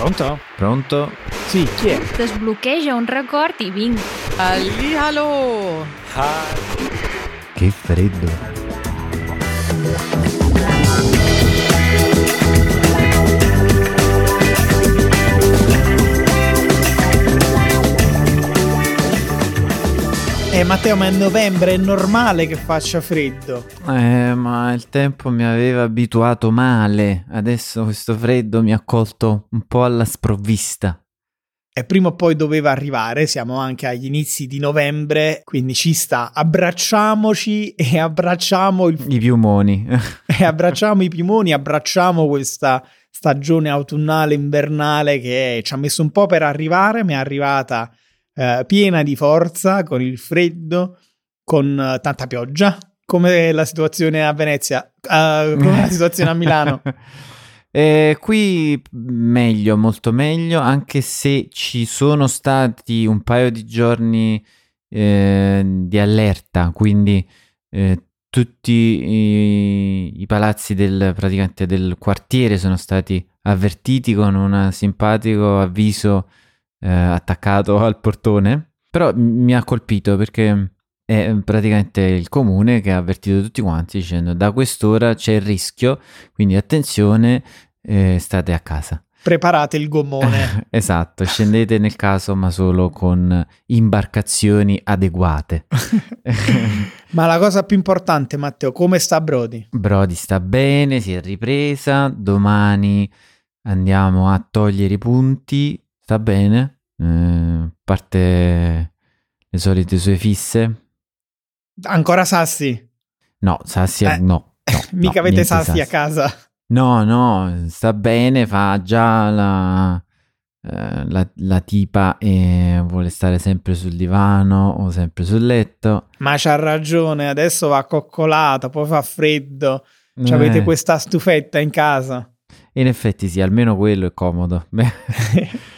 Pronto? Pronto? Sì, chi è? Sbloccheggia un record i vinc. Allihalo! Che freddo. Eh Matteo, ma è novembre, è normale che faccia freddo. Eh, ma il tempo mi aveva abituato male. Adesso questo freddo mi ha colto un po' alla sprovvista. E prima o poi doveva arrivare, siamo anche agli inizi di novembre, quindi ci sta. Abbracciamoci e abbracciamo il... I piumoni. e abbracciamo i piumoni, abbracciamo questa stagione autunnale invernale che ci ha messo un po' per arrivare, ma è arrivata eh, piena di forza, con il freddo, con eh, tanta pioggia, come la situazione a Venezia, uh, come la situazione a Milano. Eh, qui meglio, molto meglio, anche se ci sono stati un paio di giorni eh, di allerta, quindi eh, tutti i, i, palazzi del, del quartiere sono stati avvertiti con un simpatico avviso eh, attaccato al portone, però mi ha colpito perché è praticamente il comune che ha avvertito tutti quanti dicendo da quest'ora c'è il rischio, quindi attenzione, eh, state a casa. Preparate il gommone. esatto, scendete nel caso ma solo con imbarcazioni adeguate. ma la cosa più importante Matteo, come sta Brody? Brody sta bene, si è ripresa, domani andiamo a togliere i punti, sta bene, eh, parte le solite sue fisse, Ancora Sassi? No, Sassi eh, no, no. Mica no, avete sassi, sassi, a casa? No, no, sta bene, fa già la, eh, la, la, tipa e vuole stare sempre sul divano o sempre sul letto. Ma c'ha ragione, adesso va coccolata, poi fa freddo. Eh. Avete questa stufetta in casa. In effetti sì, almeno quello è comodo.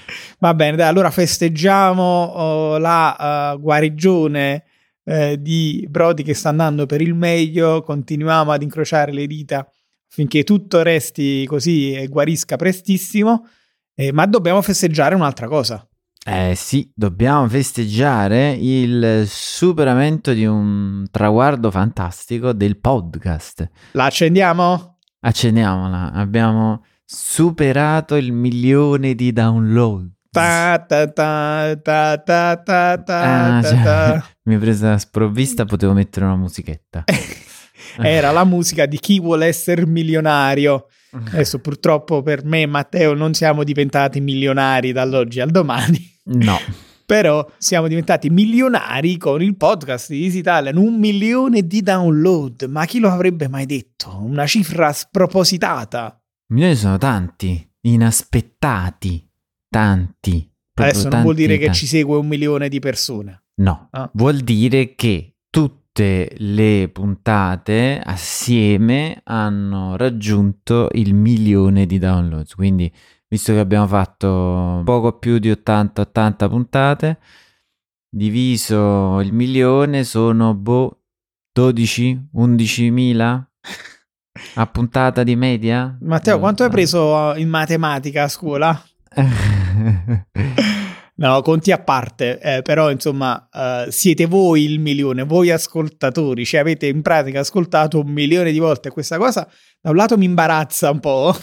Va bene, dai, allora festeggiamo oh, la uh, guarigione eh, di Brody che sta andando per il meglio, continuiamo ad incrociare le dita finché tutto resti così e guarisca prestissimo, eh, ma dobbiamo festeggiare un'altra cosa. Eh sì, dobbiamo festeggiare il superamento di un traguardo fantastico del podcast. La accendiamo? Accendiamola, abbiamo superato il milione di download. Ta, ta, ta, ta, ta, ta, ta, ah, cioè, mi è presa sprovvista, potevo mettere una musichetta. Era la musica di chi vuole essere milionario. Adesso purtroppo per me e Matteo non siamo diventati milionari dall'oggi al domani. No. Però siamo diventati milionari con il podcast di Easy Italian, un milione di download. Ma chi lo avrebbe mai detto? Una cifra spropositata. Milioni sono tanti, inaspettati tanti. Adesso non tanti, vuol dire tanti. che ci segue un milione di persone. No, ah. vuol dire che tutte le puntate assieme hanno raggiunto il milione di downloads. Quindi, visto che abbiamo fatto poco più di 80-80 puntate, diviso il milione sono boh 12-11 mila a puntata di media. Matteo, quanto hai preso in matematica a scuola? No, conti a parte, eh, però insomma uh, siete voi il milione, voi ascoltatori, cioè avete in pratica ascoltato un milione di volte questa cosa da un lato mi imbarazza un po',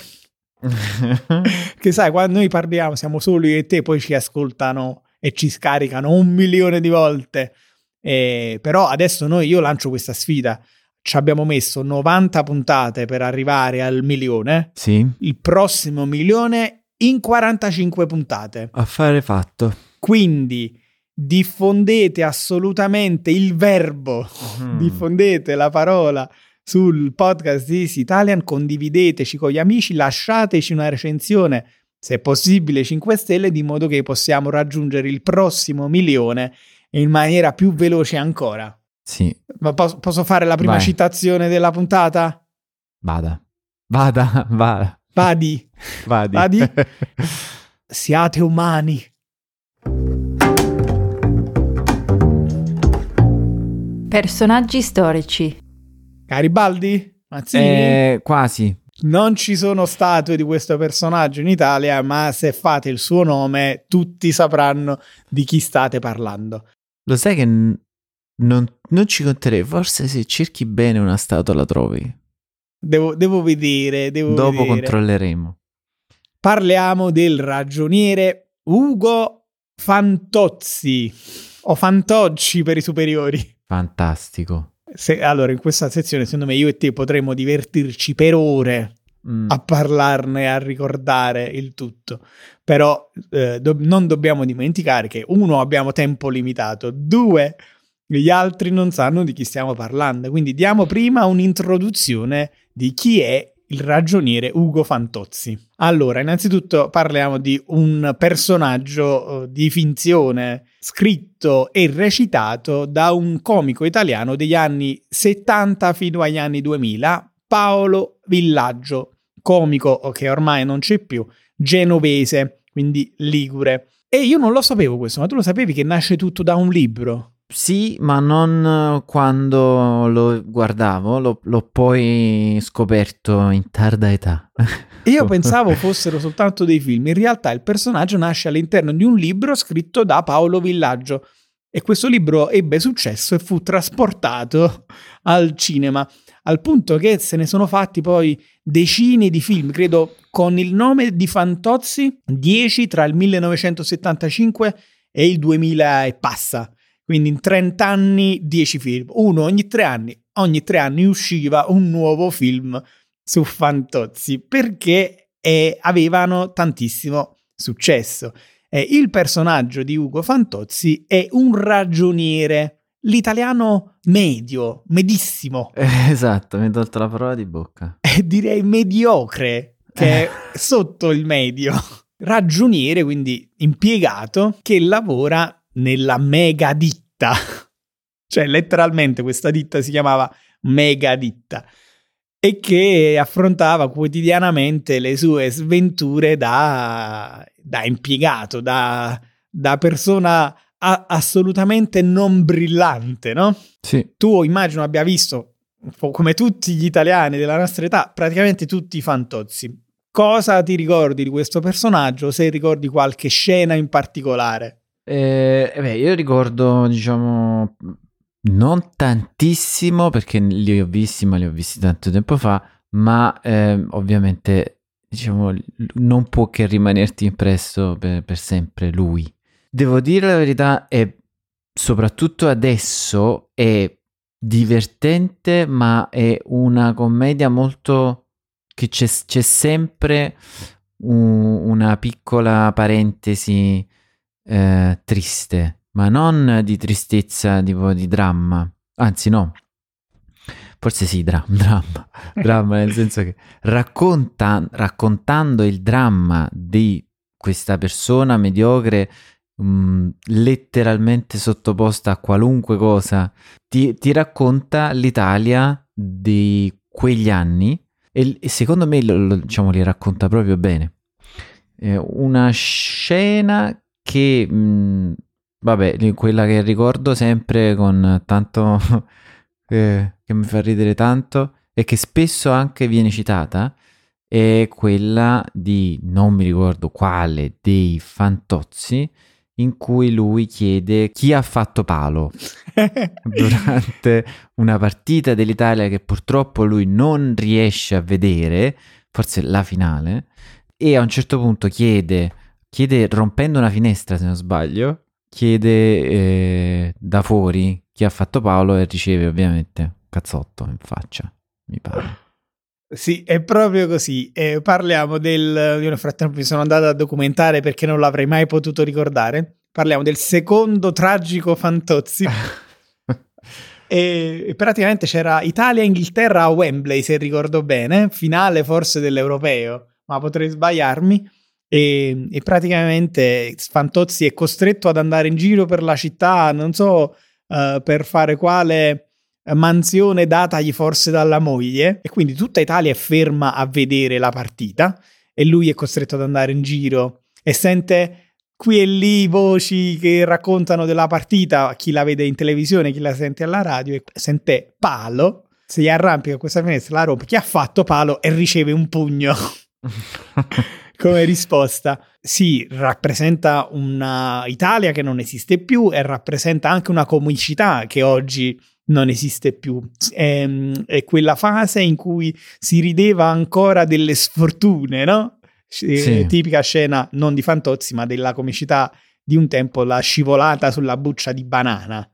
che sai quando noi parliamo siamo solo io e te, poi ci ascoltano e ci scaricano un milione di volte, eh, però adesso noi, io lancio questa sfida, ci abbiamo messo 90 puntate per arrivare al milione, sì. il prossimo milione in 45 puntate. Affare fatto. Quindi diffondete assolutamente il verbo, mm. diffondete la parola sul podcast di Easy Italian, condivideteci con gli amici, lasciateci una recensione, se possibile 5 stelle, di modo che possiamo raggiungere il prossimo milione in maniera più veloce ancora. Sì. Ma posso, posso fare la prima Vai. citazione della puntata? Vada. Vada, vada. Vadi. Vadi. Vadi. Siate umani. Personaggi storici. Garibaldi? Mazzini? Eh, quasi. non ci sono statue di questo personaggio in Italia, ma se fate il suo nome, tutti sapranno di chi state parlando. Lo sai che n- non, non ci conterei, forse se cerchi bene una statua la trovi. Devo, devo vedere, devo Dopo vedere. controlleremo. Parliamo del ragioniere Ugo Fantozzi, o Fantocci per i superiori. Fantastico. Se- allora, in questa sezione, secondo me, io e te potremmo divertirci per ore Mm. a parlarne, a ricordare il tutto. Però eh, do- non dobbiamo dimenticare che uno abbiamo tempo limitato, due gli altri non sanno di chi stiamo parlando. Quindi diamo prima un'introduzione di chi è il ragioniere Ugo Fantozzi. Allora, innanzitutto parliamo di un personaggio eh, di finzione scritto e recitato da un comico italiano degli anni 70 fino agli anni 2000, Paolo Villaggio, comico che ormai non c'è più, genovese, quindi ligure. E io non lo sapevo questo, ma tu lo sapevi che nasce tutto da un libro? Sì, ma non quando lo guardavo, l'ho, l'ho poi scoperto in tarda età. Io pensavo fossero soltanto dei film, in realtà il personaggio nasce all'interno di un libro scritto da Paolo Villaggio e questo libro ebbe successo e fu trasportato al cinema, al punto che se ne sono fatti poi decine di film, credo con il nome di Fantozzi, 10 tra il 1975 e il 2000 e passa. Quindi in 30 anni 10 film, uno ogni tre anni. Ogni tre anni usciva un nuovo film su Fantozzi perché eh, avevano tantissimo successo. Eh, il personaggio di Ugo Fantozzi è un ragioniere, l'italiano medio, medissimo, esatto, mi hai tolto la parola di bocca. e direi mediocre, che è sotto il medio. Ragioniere, quindi impiegato, che lavora nella mega ditta. Cioè, letteralmente questa ditta si chiamava mega ditta e che affrontava quotidianamente le sue sventure da, da impiegato, da, da persona a- assolutamente non brillante, no? Sì, Tu immagino abbia visto, come tutti gli italiani della nostra età, praticamente tutti i fantozzi. Cosa ti ricordi di questo personaggio? Se ricordi qualche scena in particolare? Eh, beh, io ricordo, diciamo, non tantissimo perché li ho visti, ma li ho visti tanto tempo fa, ma eh, ovviamente, diciamo, non può che rimanerti impresso per, per sempre lui. Devo dire la verità, è, soprattutto adesso è divertente, ma è una commedia molto che c'è, c'è sempre un- una piccola parentesi eh, triste, ma non di tristezza, tipo di dramma. Anzi, no. Forse sì, dra- dramma. dramma nel senso che racconta, raccontando il dramma di questa persona mediocre, mh, letteralmente sottoposta a qualunque cosa, ti, ti racconta l'Italia di quegli anni e, e secondo me lo, lo- diciamo, li racconta proprio bene. Eh, una scena che, mh, vabbè, quella che ricordo sempre con tanto, eh, che mi fa ridere tanto e che spesso anche viene citata, è quella di, non mi ricordo quale, dei Fantozzi, in cui lui chiede chi ha fatto palo durante una partita dell'Italia che purtroppo lui non riesce a vedere, forse la finale, e a un certo punto chiede, chiede rompendo una finestra se non sbaglio, chiede eh, da fuori chi ha fatto Paolo e riceve ovviamente un cazzotto in faccia, mi pare. Sì, è proprio così. E parliamo del. Io nel frattempo mi sono andato a documentare perché non l'avrei mai potuto ricordare. Parliamo del secondo tragico Fantozzi. e, e praticamente c'era Italia-Inghilterra a Wembley, se ricordo bene, finale forse dell'Europeo, ma potrei sbagliarmi. E, e praticamente Fantozzi è costretto ad andare in giro per la città, non so eh, per fare quale mansione datagli forse dalla moglie. E quindi tutta Italia è ferma a vedere la partita e lui è costretto ad andare in giro. E sente qui e lì voci che raccontano della partita, chi la vede in televisione, chi la sente alla radio e sente palo si arrampica a questa finestra, la rompe, chi ha fatto palo e riceve un pugno come risposta. Sì, rappresenta una Italia che non esiste più e rappresenta anche una comicità che oggi non esiste più. È, è quella fase in cui si rideva ancora delle sfortune, no? Sì. Tipica scena non di Fantozzi, ma della comicità di un tempo, la scivolata sulla buccia di banana.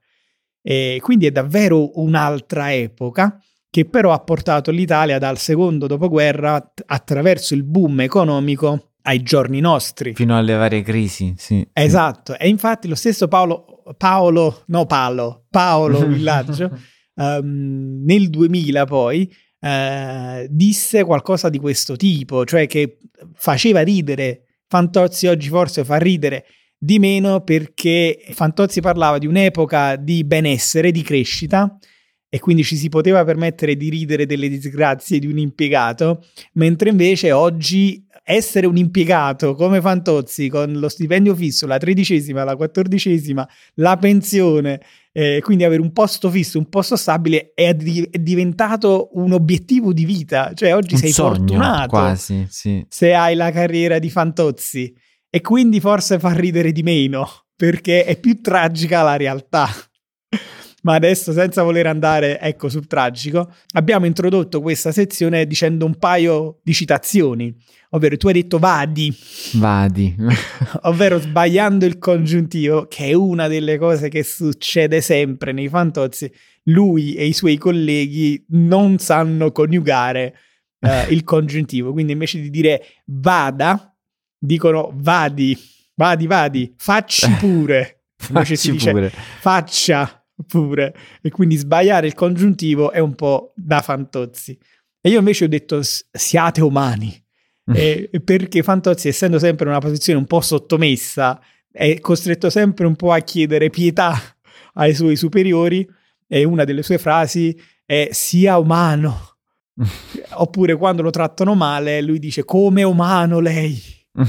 E quindi è davvero un'altra epoca che però ha portato l'Italia dal secondo dopoguerra attraverso il boom economico ai giorni nostri. Fino alle varie crisi, sì. Esatto, sì. e infatti lo stesso Paolo, Paolo, no Paolo, Paolo Villaggio, um, nel 2000 poi uh, disse qualcosa di questo tipo, cioè che faceva ridere, Fantozzi oggi forse fa ridere di meno perché Fantozzi parlava di un'epoca di benessere, di crescita, e quindi ci si poteva permettere di ridere delle disgrazie di un impiegato, mentre invece oggi essere un impiegato come Fantozzi con lo stipendio fisso, la tredicesima, la quattordicesima, la pensione, eh, quindi avere un posto fisso, un posto stabile è, di- è diventato un obiettivo di vita, cioè oggi un sei sogno, fortunato quasi, sì. se hai la carriera di Fantozzi e quindi forse fa ridere di meno perché è più tragica la realtà. Ma adesso, senza voler andare ecco, sul tragico, abbiamo introdotto questa sezione dicendo un paio di citazioni. Ovvero, tu hai detto vadi. Vadi. ovvero sbagliando il congiuntivo, che è una delle cose che succede sempre nei fantozzi. Lui e i suoi colleghi non sanno coniugare uh, il congiuntivo. Quindi invece di dire vada, dicono vadi, vadi, vadi, facci pure. Invece si dice pure. faccia pure. E quindi sbagliare il congiuntivo è un po' da fantozzi. E io invece ho detto siate umani. E perché Fantozzi, essendo sempre in una posizione un po' sottomessa, è costretto sempre un po' a chiedere pietà ai suoi superiori e una delle sue frasi è sia umano. Oppure quando lo trattano male, lui dice come umano lei.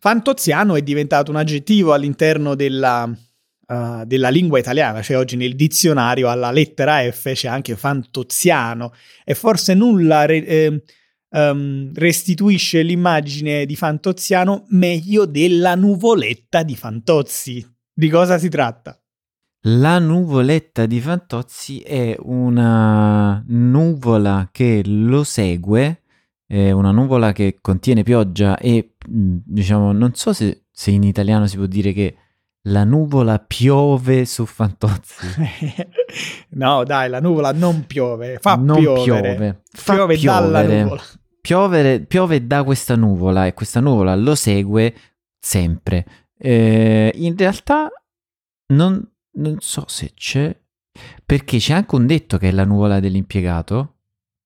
Fantoziano è diventato un aggettivo all'interno della, uh, della lingua italiana, cioè oggi nel dizionario alla lettera F c'è anche fantoziano e forse nulla re, eh, um, restituisce l'immagine di Fantoziano meglio della nuvoletta di Fantozzi. Di cosa si tratta? La nuvoletta di Fantozzi è una nuvola che lo segue, è una nuvola che contiene pioggia e diciamo non so se, se in italiano si può dire che la nuvola piove su Fantozzi. no, dai, la nuvola non piove, fa non piovere. piove, fa piove piovere. dalla nuvola. Piovere, piove da questa nuvola e questa nuvola lo segue sempre. Eh, in realtà non, non so se c'è, perché c'è anche un detto che è la nuvola dell'impiegato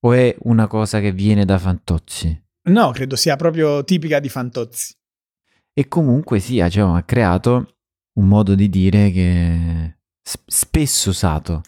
o è una cosa che viene da Fantozzi? No, credo sia proprio tipica di Fantozzi. E comunque sia, cioè, ha creato un modo di dire che sp- spesso usato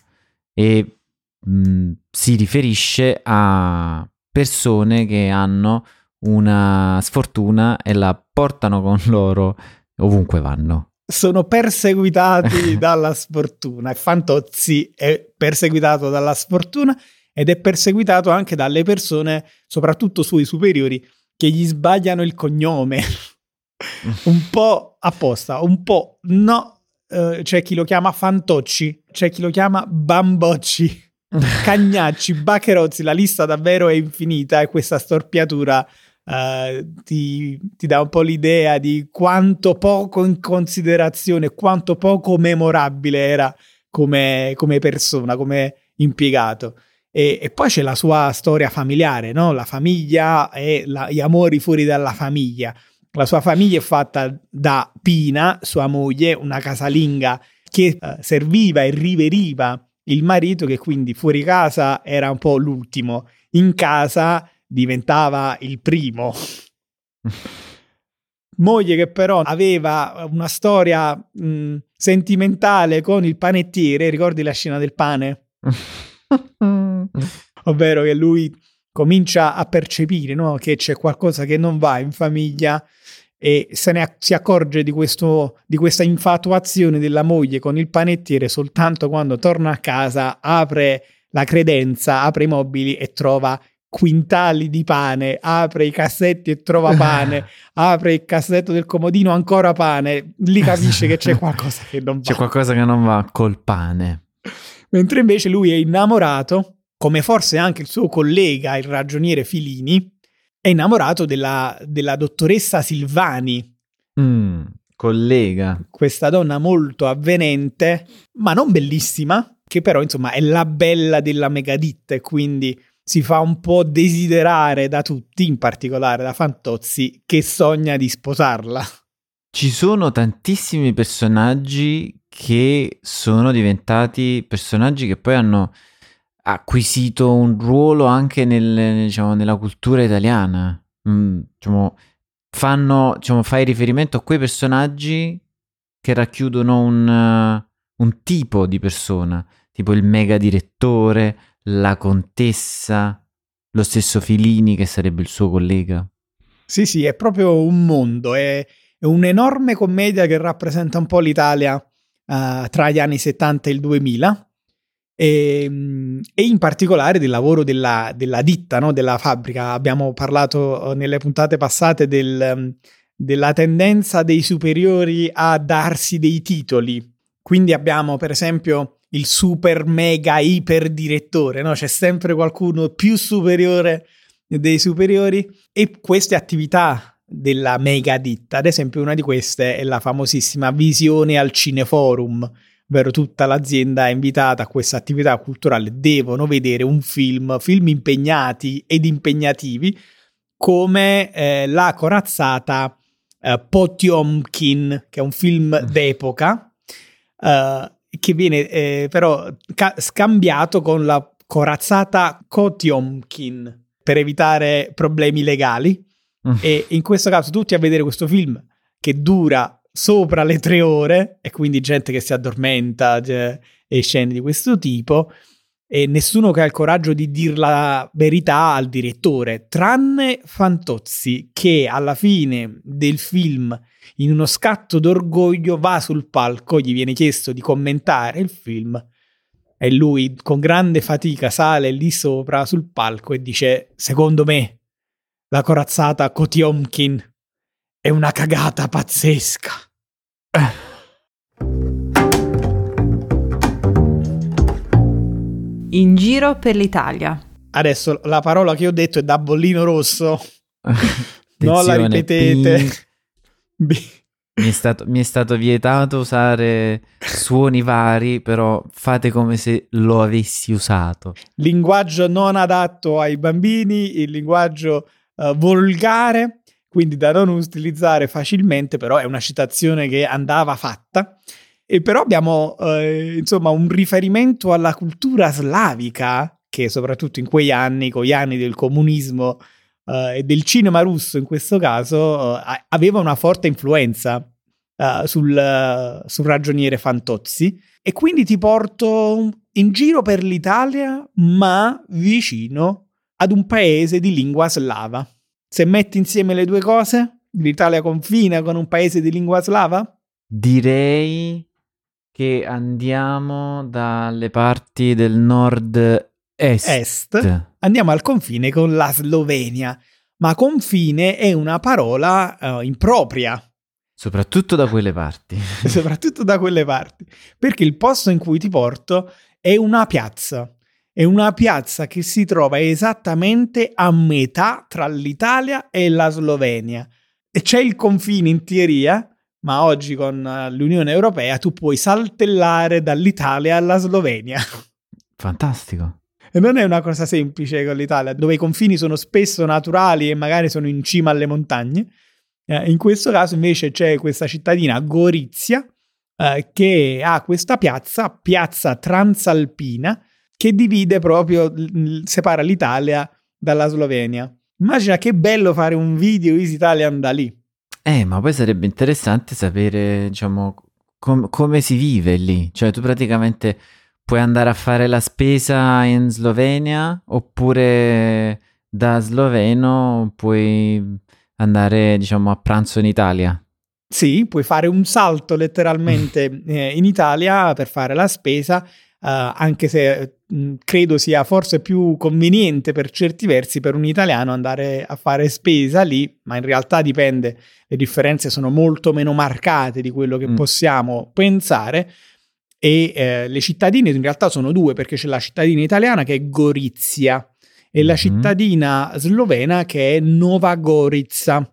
e mh, si riferisce a persone che hanno una sfortuna e la portano con loro ovunque vanno. Sono perseguitati dalla sfortuna e Fantozzi è perseguitato dalla sfortuna ed è perseguitato anche dalle persone, soprattutto suoi superiori, che gli sbagliano il cognome. un po' apposta, un po' no. Uh, c'è chi lo chiama Fantocci, c'è chi lo chiama Bambocci, Cagnacci, Baccherozzi. La lista davvero è infinita e questa storpiatura uh, ti, ti, dà un po' l'idea di quanto poco in considerazione, quanto poco memorabile era come, come persona, come impiegato. E, e, poi c'è la sua storia familiare, no? la famiglia e la, gli amori fuori dalla famiglia. La sua famiglia è fatta da Pina, sua moglie, una casalinga che uh, serviva e riveriva il marito, che quindi fuori casa era un po' l'ultimo, in casa diventava il primo. moglie che però aveva una storia mh, sentimentale con il panettiere, ricordi la scena del pane? Ovvero che lui comincia a percepire no? che c'è qualcosa che non va in famiglia e se ne si accorge di, questo, di questa infatuazione della moglie con il panettiere soltanto quando torna a casa, apre la credenza, apre i mobili e trova quintali di pane, apre i cassetti e trova pane, apre il cassetto del comodino ancora pane, lì capisce che c'è qualcosa che non va. C'è qualcosa che non va col pane. Mentre invece lui è innamorato, come forse anche il suo collega, il ragioniere Filini, è innamorato della, della dottoressa Silvani. Mm, collega. Questa donna molto avvenente, ma non bellissima, che però insomma è la bella della megaditta e quindi si fa un po' desiderare da tutti, in particolare da Fantozzi, che sogna di sposarla. Ci sono tantissimi personaggi che sono diventati personaggi che poi hanno acquisito un ruolo anche nel, diciamo, nella cultura italiana. Mm, diciamo, fanno, diciamo, fai riferimento a quei personaggi che racchiudono un, uh, un tipo di persona, tipo il mega direttore, la contessa, lo stesso Filini che sarebbe il suo collega. Sì, sì, è proprio un mondo, è, è un'enorme commedia che rappresenta un po' l'Italia uh, tra gli anni 70 e il 2000 e, ehm, e in particolare del lavoro della, della ditta, no? della fabbrica. Abbiamo parlato eh, nelle puntate passate del, della tendenza dei superiori a darsi dei titoli. Quindi abbiamo per esempio il super mega iper direttore, no? C'è sempre qualcuno più superiore dei superiori e queste attività della mega ditta, ad esempio una di queste è la famosissima visione al cineforum, ovvero tutta l'azienda è invitata a questa attività culturale, devono vedere un film, film impegnati ed impegnativi come eh, La corazzata eh, Potiomkin, che è un film mm. d'epoca, eh, che viene eh, però ca- scambiato con la corazzata Kotiomkin per evitare problemi legali. Mm. E in questo caso tutti a vedere questo film che dura sopra le tre ore e quindi gente che si addormenta cioè, e scene di questo tipo e nessuno che ha il coraggio di dire la verità al direttore, tranne Fantozzi che alla fine del film in uno scatto d'orgoglio va sul palco, gli viene chiesto di commentare il film e lui con grande fatica sale lì sopra sul palco e dice secondo me la corazzata Kotiomkin è una cagata pazzesca. In giro per l'Italia. Adesso la parola che ho detto è da bollino rosso. non la ripetete. Mi è, stato, mi è, stato, vietato usare suoni vari, però fate come se lo avessi usato. Linguaggio non adatto ai bambini, il linguaggio uh, volgare, quindi da non utilizzare facilmente, però è una citazione che andava fatta. E però abbiamo uh, insomma un riferimento alla cultura slavica che soprattutto in quei anni, con gli anni del comunismo, uh, e del cinema russo in questo caso uh, aveva una forte influenza uh, sul, sul, ragioniere Fantozzi e quindi ti porto in giro per l'Italia ma vicino ad un paese di lingua slava. Se metti insieme le due cose, l'Italia confina con un paese di lingua slava? Direi che andiamo dalle parti del nord Est. Est. Andiamo al confine con la Slovenia, ma confine è una parola uh, impropria. Soprattutto da quelle parti. Soprattutto da quelle parti. Perché il posto in cui ti porto è una piazza. È una piazza che si trova esattamente a metà tra l'Italia e la Slovenia. E c'è il confine in teoria, ma oggi con eh, l'Unione Europea tu puoi saltellare dall'Italia alla Slovenia. Fantastico. E non è una cosa semplice con l'Italia, dove i confini sono spesso naturali e magari sono in cima alle montagne. Eh, in questo caso invece c'è questa cittadina Gorizia eh, che ha questa piazza, piazza Transalpina, che divide proprio, separa l'Italia dalla Slovenia. Immagina che bello fare un video Easy Italian da lì. Eh, ma poi sarebbe interessante sapere, diciamo, com- come si vive lì. Cioè, tu praticamente puoi andare a fare la spesa in Slovenia oppure da sloveno puoi andare, diciamo, a pranzo in Italia. Sì, puoi fare un salto letteralmente eh, in Italia per fare la spesa. Anche se mh, credo sia forse più conveniente per certi versi per un italiano andare a fare spesa lì, ma in realtà dipende, le differenze sono molto meno marcate di quello che Mm. possiamo pensare. E eh, le cittadine in realtà sono due, perché c'è la cittadina italiana che è Gorizia e la Mhm. cittadina slovena che è Nova Gorica,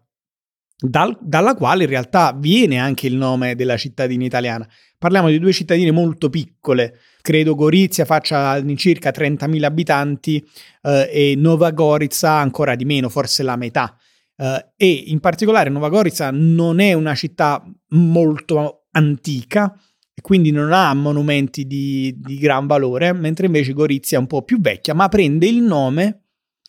dal- dalla quale in realtà viene anche il nome della cittadina italiana. Parliamo di due cittadine molto piccole, credo Gorizia faccia all'incirca 30.000 abitanti eh, e Nova Gorica ancora di meno, forse la metà. Eh, e in particolare Nova Gorica non è una città molto antica quindi non ha monumenti di, di gran valore, mentre invece Gorizia è un po' più vecchia, ma prende il nome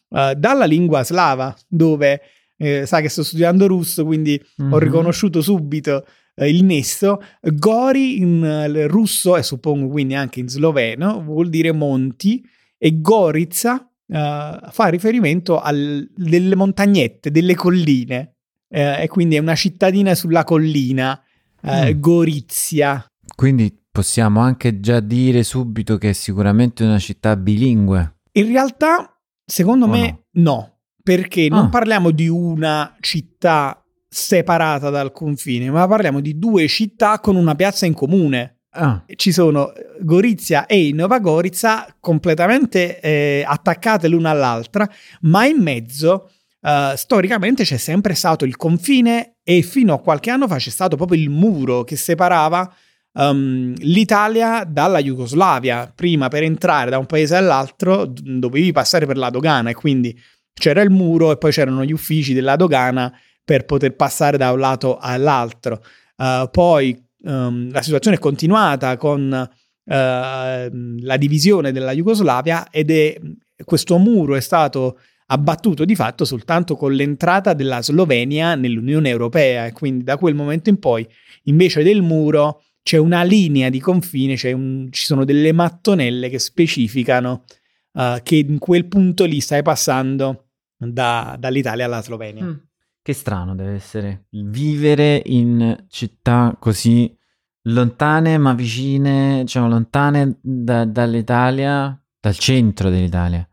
eh, dalla lingua slava, dove eh, sa che sto studiando russo, quindi ho Mhm. riconosciuto subito eh, il nesso. Gori in eh, russo e suppongo quindi anche in sloveno vuol dire monti e Gorica eh, fa riferimento a delle montagnette, delle colline eh, e quindi è una cittadina sulla collina, Mm. Gorizia. Quindi possiamo anche già dire subito che è sicuramente una città bilingue. In realtà, secondo O me, no, perché non Ah. parliamo di una città separata dal confine, ma parliamo di due città con una piazza in comune. Ah, Ci sono eh, Gorizia e Nova Gorica completamente eh, attaccate l'una all'altra, ma in mezzo eh, storicamente c'è sempre stato il confine e fino a qualche anno fa c'è stato proprio il muro che separava ehm, l'Italia dalla Jugoslavia. Prima per entrare da un paese all'altro dovevi passare per la dogana e quindi c'era il muro e poi c'erano gli uffici della dogana per poter passare da un lato all'altro. Uh, poi ehm, la situazione è continuata con ehm, la divisione della Jugoslavia ed è questo muro è stato abbattuto di fatto soltanto con l'entrata della Slovenia nell'Unione Europea e quindi da quel momento in poi invece del muro c'è una linea di confine, un- ci sono delle mattonelle che specificano eh, che in quel punto lì stai passando da- dall'Italia alla Slovenia. Mm. Che strano deve essere vivere in città così lontane ma vicine, diciamo lontane da- dall'Italia, dal centro dell'Italia,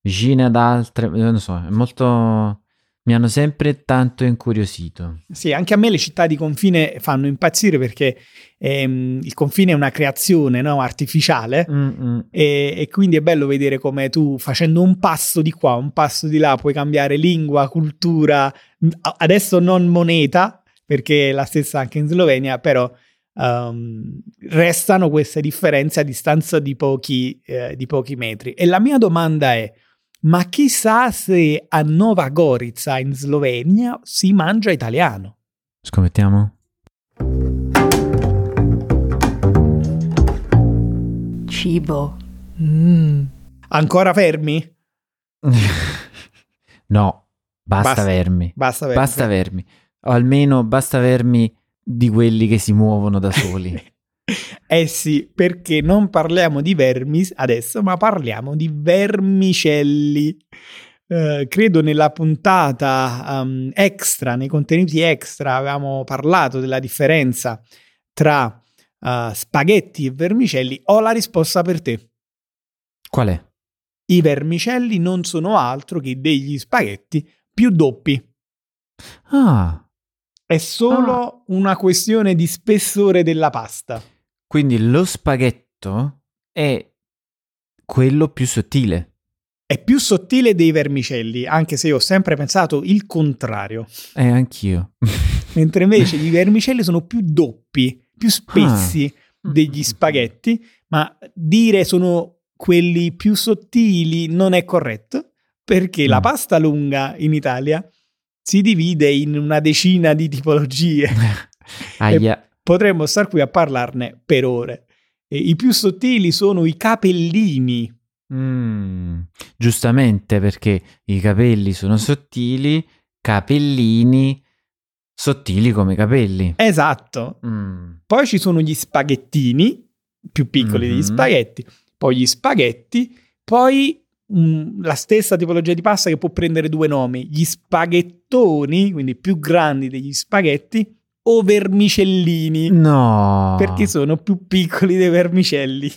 vicine ad altre, non so, è molto... mi hanno sempre tanto incuriosito. Sì, anche a me le città di confine fanno impazzire perché ehm, il confine è una creazione no, artificiale e, e quindi è bello vedere come tu facendo un passo di qua, un passo di là, puoi cambiare lingua, cultura, adesso non moneta perché è la stessa anche in Slovenia, però ehm, restano queste differenze a distanza di pochi, eh, di pochi metri. E la mia domanda è, ma chissà se a Nova Gorica in Slovenia si mangia italiano? Scommettiamo? Cibo. Ancora fermi? no, basta, Basta. vermi. Basta fermi. Basta vermi. O almeno basta vermi di quelli che si muovono da soli. Eh sì, perché non parliamo di vermi adesso, ma parliamo di vermicelli. Eh, credo nella puntata um, extra, nei contenuti extra, avevamo parlato della differenza tra uh, spaghetti e vermicelli. Ho la risposta per te. Qual è? I vermicelli non sono altro che degli spaghetti più doppi. Ah, È solo una questione di spessore della pasta. Quindi lo spaghetto è quello più sottile. È più sottile dei vermicelli, anche se io ho sempre pensato il contrario. Eh, anch'io. Mentre invece i vermicelli sono più doppi, più spessi Ah. degli spaghetti, ma dire sono quelli più sottili non è corretto, perché la Mm. pasta lunga in Italia si divide in una decina di tipologie. Aia. Potremmo star qui a parlarne per ore. E I più sottili sono i capellini. Mm, giustamente perché i capelli sono sottili, capellini sottili come i capelli. Esatto. Mm. Poi ci sono gli spaghettini, più piccoli degli Mhm. spaghetti, poi gli spaghetti, poi mm, la stessa tipologia di pasta che può prendere due nomi, gli spaghettoni, quindi più grandi degli spaghetti, o vermicellini, No. perché sono più piccoli dei vermicelli.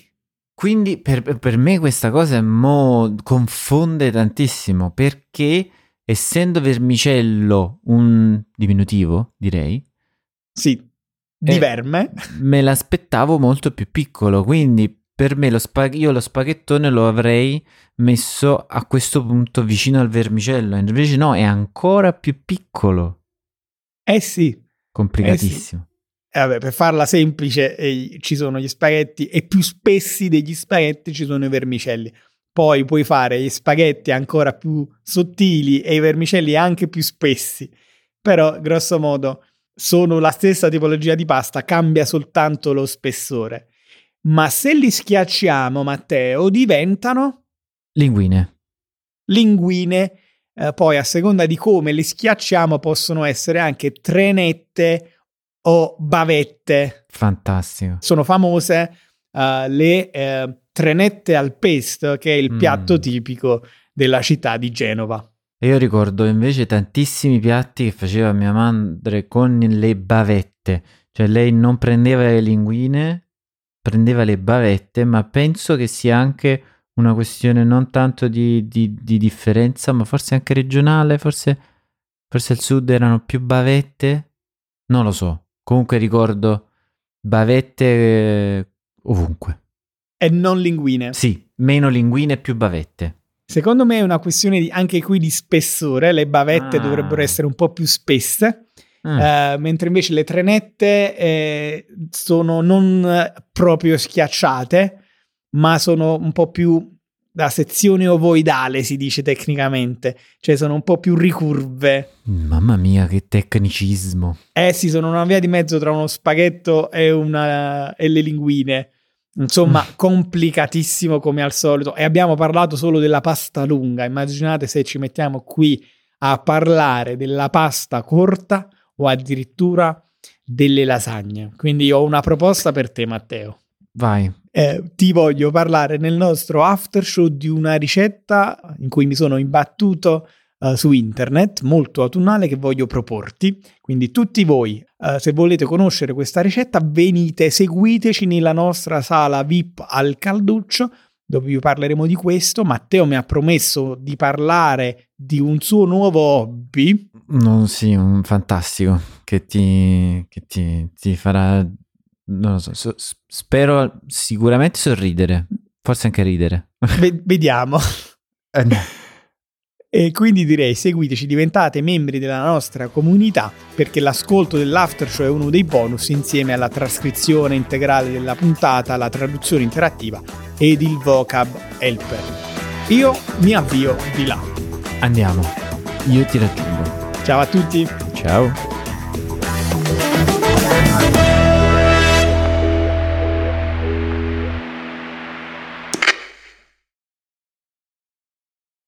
Quindi per, per me questa cosa mo confonde tantissimo perché essendo vermicello un diminutivo, direi, Sì, di Eh, verme. me l'aspettavo molto più piccolo, quindi per me lo spag- io lo spaghettone lo avrei messo a questo punto vicino al vermicello, invece no, è ancora più piccolo, Eh sì. Complicatissimo. Eh, vabbè, per farla semplice, eh, ci sono gli spaghetti e più spessi degli spaghetti ci sono i vermicelli. Poi puoi fare gli spaghetti ancora più sottili e i vermicelli anche più spessi. Però, grosso modo, sono la stessa tipologia di pasta, cambia soltanto lo spessore. Ma se li schiacciamo, Matteo, diventano Linguine. linguine. Eh, poi, a seconda di come li schiacciamo, possono essere anche trenette o bavette Fantastico. sono famose eh, le eh, trenette al pesto, che è il Mm. piatto tipico della città di Genova. Io ricordo invece tantissimi piatti che faceva mia madre con le bavette, cioè lei non prendeva le linguine, prendeva le bavette, ma penso che sia anche una questione non tanto di, di- di differenza, ma forse anche regionale, forse, forse al sud erano più bavette, non lo so. Comunque ricordo bavette eh, ovunque. E non linguine. Sì, meno linguine e più bavette. Secondo me è una questione di- anche qui di spessore. Le bavette Ah. dovrebbero essere un po' più spesse, Mm. eh, mentre invece le trenette eh, sono non eh, proprio schiacciate, ma sono un po' più da sezione ovoidale, si dice tecnicamente, cioè sono un po' più ricurve. Mamma mia, che tecnicismo. Eh sì, sono una via di mezzo tra uno spaghetto e, una, e le linguine. Insomma, complicatissimo come al solito. E abbiamo parlato solo della pasta lunga. Immaginate se ci mettiamo qui a parlare della pasta corta o addirittura delle lasagne. Quindi ho una proposta per te, Matteo. Vai. Eh, ti voglio parlare nel nostro after show di una ricetta in cui mi sono imbattuto eh, su internet, molto autunnale, che voglio proporti. Quindi tutti voi, eh, se volete conoscere questa ricetta, venite, seguiteci nella nostra sala VIP al Calduccio, dove vi parleremo di questo. Matteo mi ha promesso di parlare di un suo nuovo hobby. Non sì, un fantastico che ti, che ti, ti farà, non lo so, so- spero sicuramente sorridere, forse anche ridere. Ve- vediamo. Eh, E quindi direi seguiteci, diventate membri della nostra comunità perché l'ascolto dell'after show è uno dei bonus insieme alla trascrizione integrale della puntata, la traduzione interattiva ed il vocab helper. Io mi avvio di là. Andiamo, io ti raggiungo. Ciao a tutti! Ciao.